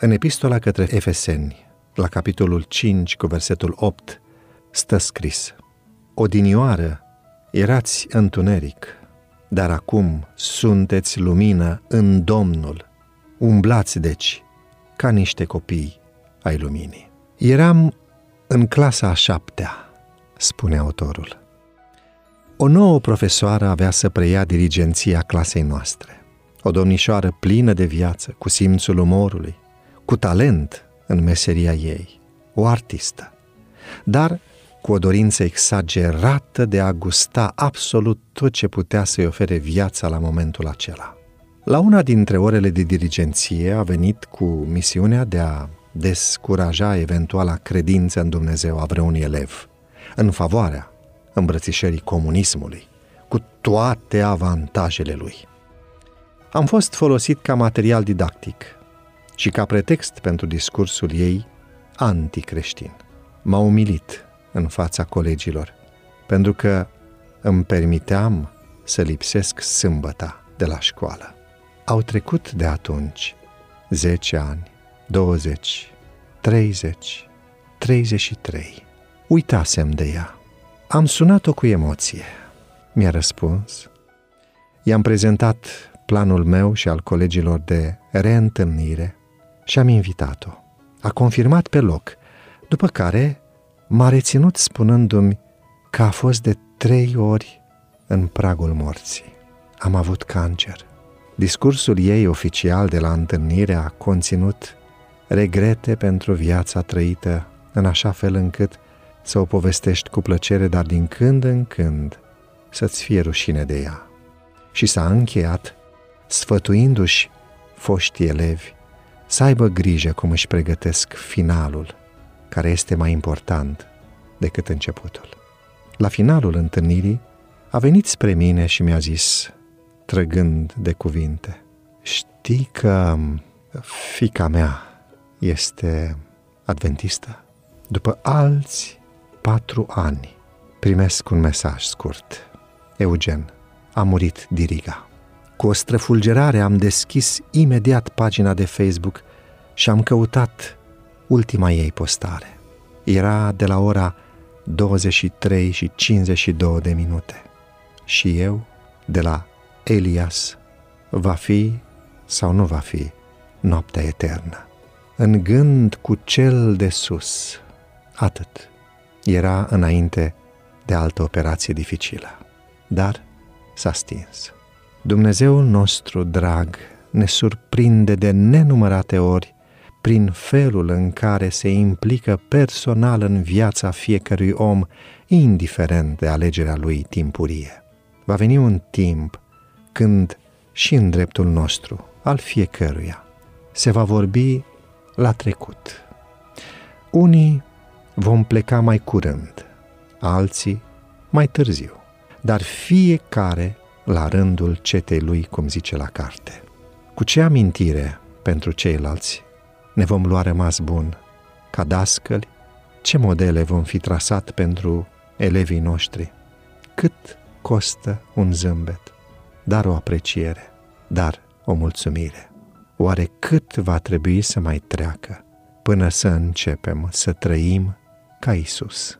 În epistola către Efeseni, la capitolul 5 cu versetul 8, stă scris Odinioară erați întuneric, dar acum sunteți lumină în Domnul. Umblați, deci, ca niște copii ai luminii. Eram în clasa a șaptea, spune autorul. O nouă profesoară avea să preia dirigenția clasei noastre. O domnișoară plină de viață, cu simțul umorului, cu talent în meseria ei, o artistă, dar cu o dorință exagerată de a gusta absolut tot ce putea să-i ofere viața la momentul acela. La una dintre orele de dirigenție a venit cu misiunea de a descuraja eventuala credință în Dumnezeu a vreunui elev, în favoarea îmbrățișării comunismului, cu toate avantajele lui. Am fost folosit ca material didactic și ca pretext pentru discursul ei anticreștin. M-a umilit în fața colegilor, pentru că îmi permiteam să lipsesc sâmbăta de la școală. Au trecut de atunci 10 ani, 20, 30, 33. Uitasem de ea. Am sunat-o cu emoție. Mi-a răspuns. I-am prezentat planul meu și al colegilor de reîntâlnire și am invitat-o. A confirmat pe loc, după care m-a reținut spunându-mi că a fost de trei ori în pragul morții. Am avut cancer. Discursul ei oficial de la întâlnire a conținut regrete pentru viața trăită în așa fel încât să o povestești cu plăcere, dar din când în când să-ți fie rușine de ea. Și s-a încheiat sfătuindu-și foștii elevi să aibă grijă cum își pregătesc finalul, care este mai important decât începutul. La finalul întâlnirii a venit spre mine și mi-a zis, trăgând de cuvinte, știi că fica mea este adventistă? După alți patru ani primesc un mesaj scurt. Eugen, a murit Diriga. Cu o străfulgerare am deschis imediat pagina de Facebook și am căutat ultima ei postare. Era de la ora 23 și 52 de minute. Și eu, de la Elias, va fi sau nu va fi noaptea eternă. În gând cu cel de sus, atât. Era înainte de altă operație dificilă, dar s-a stins. Dumnezeul nostru drag ne surprinde de nenumărate ori prin felul în care se implică personal în viața fiecărui om, indiferent de alegerea lui timpurie. Va veni un timp când și în dreptul nostru, al fiecăruia, se va vorbi la trecut. Unii vom pleca mai curând, alții mai târziu, dar fiecare la rândul cetei lui, cum zice la carte. Cu ce amintire pentru ceilalți ne vom lua rămas bun? Ca dascăli, ce modele vom fi trasat pentru elevii noștri? Cât costă un zâmbet? Dar o apreciere, dar o mulțumire. Oare cât va trebui să mai treacă până să începem să trăim ca Isus?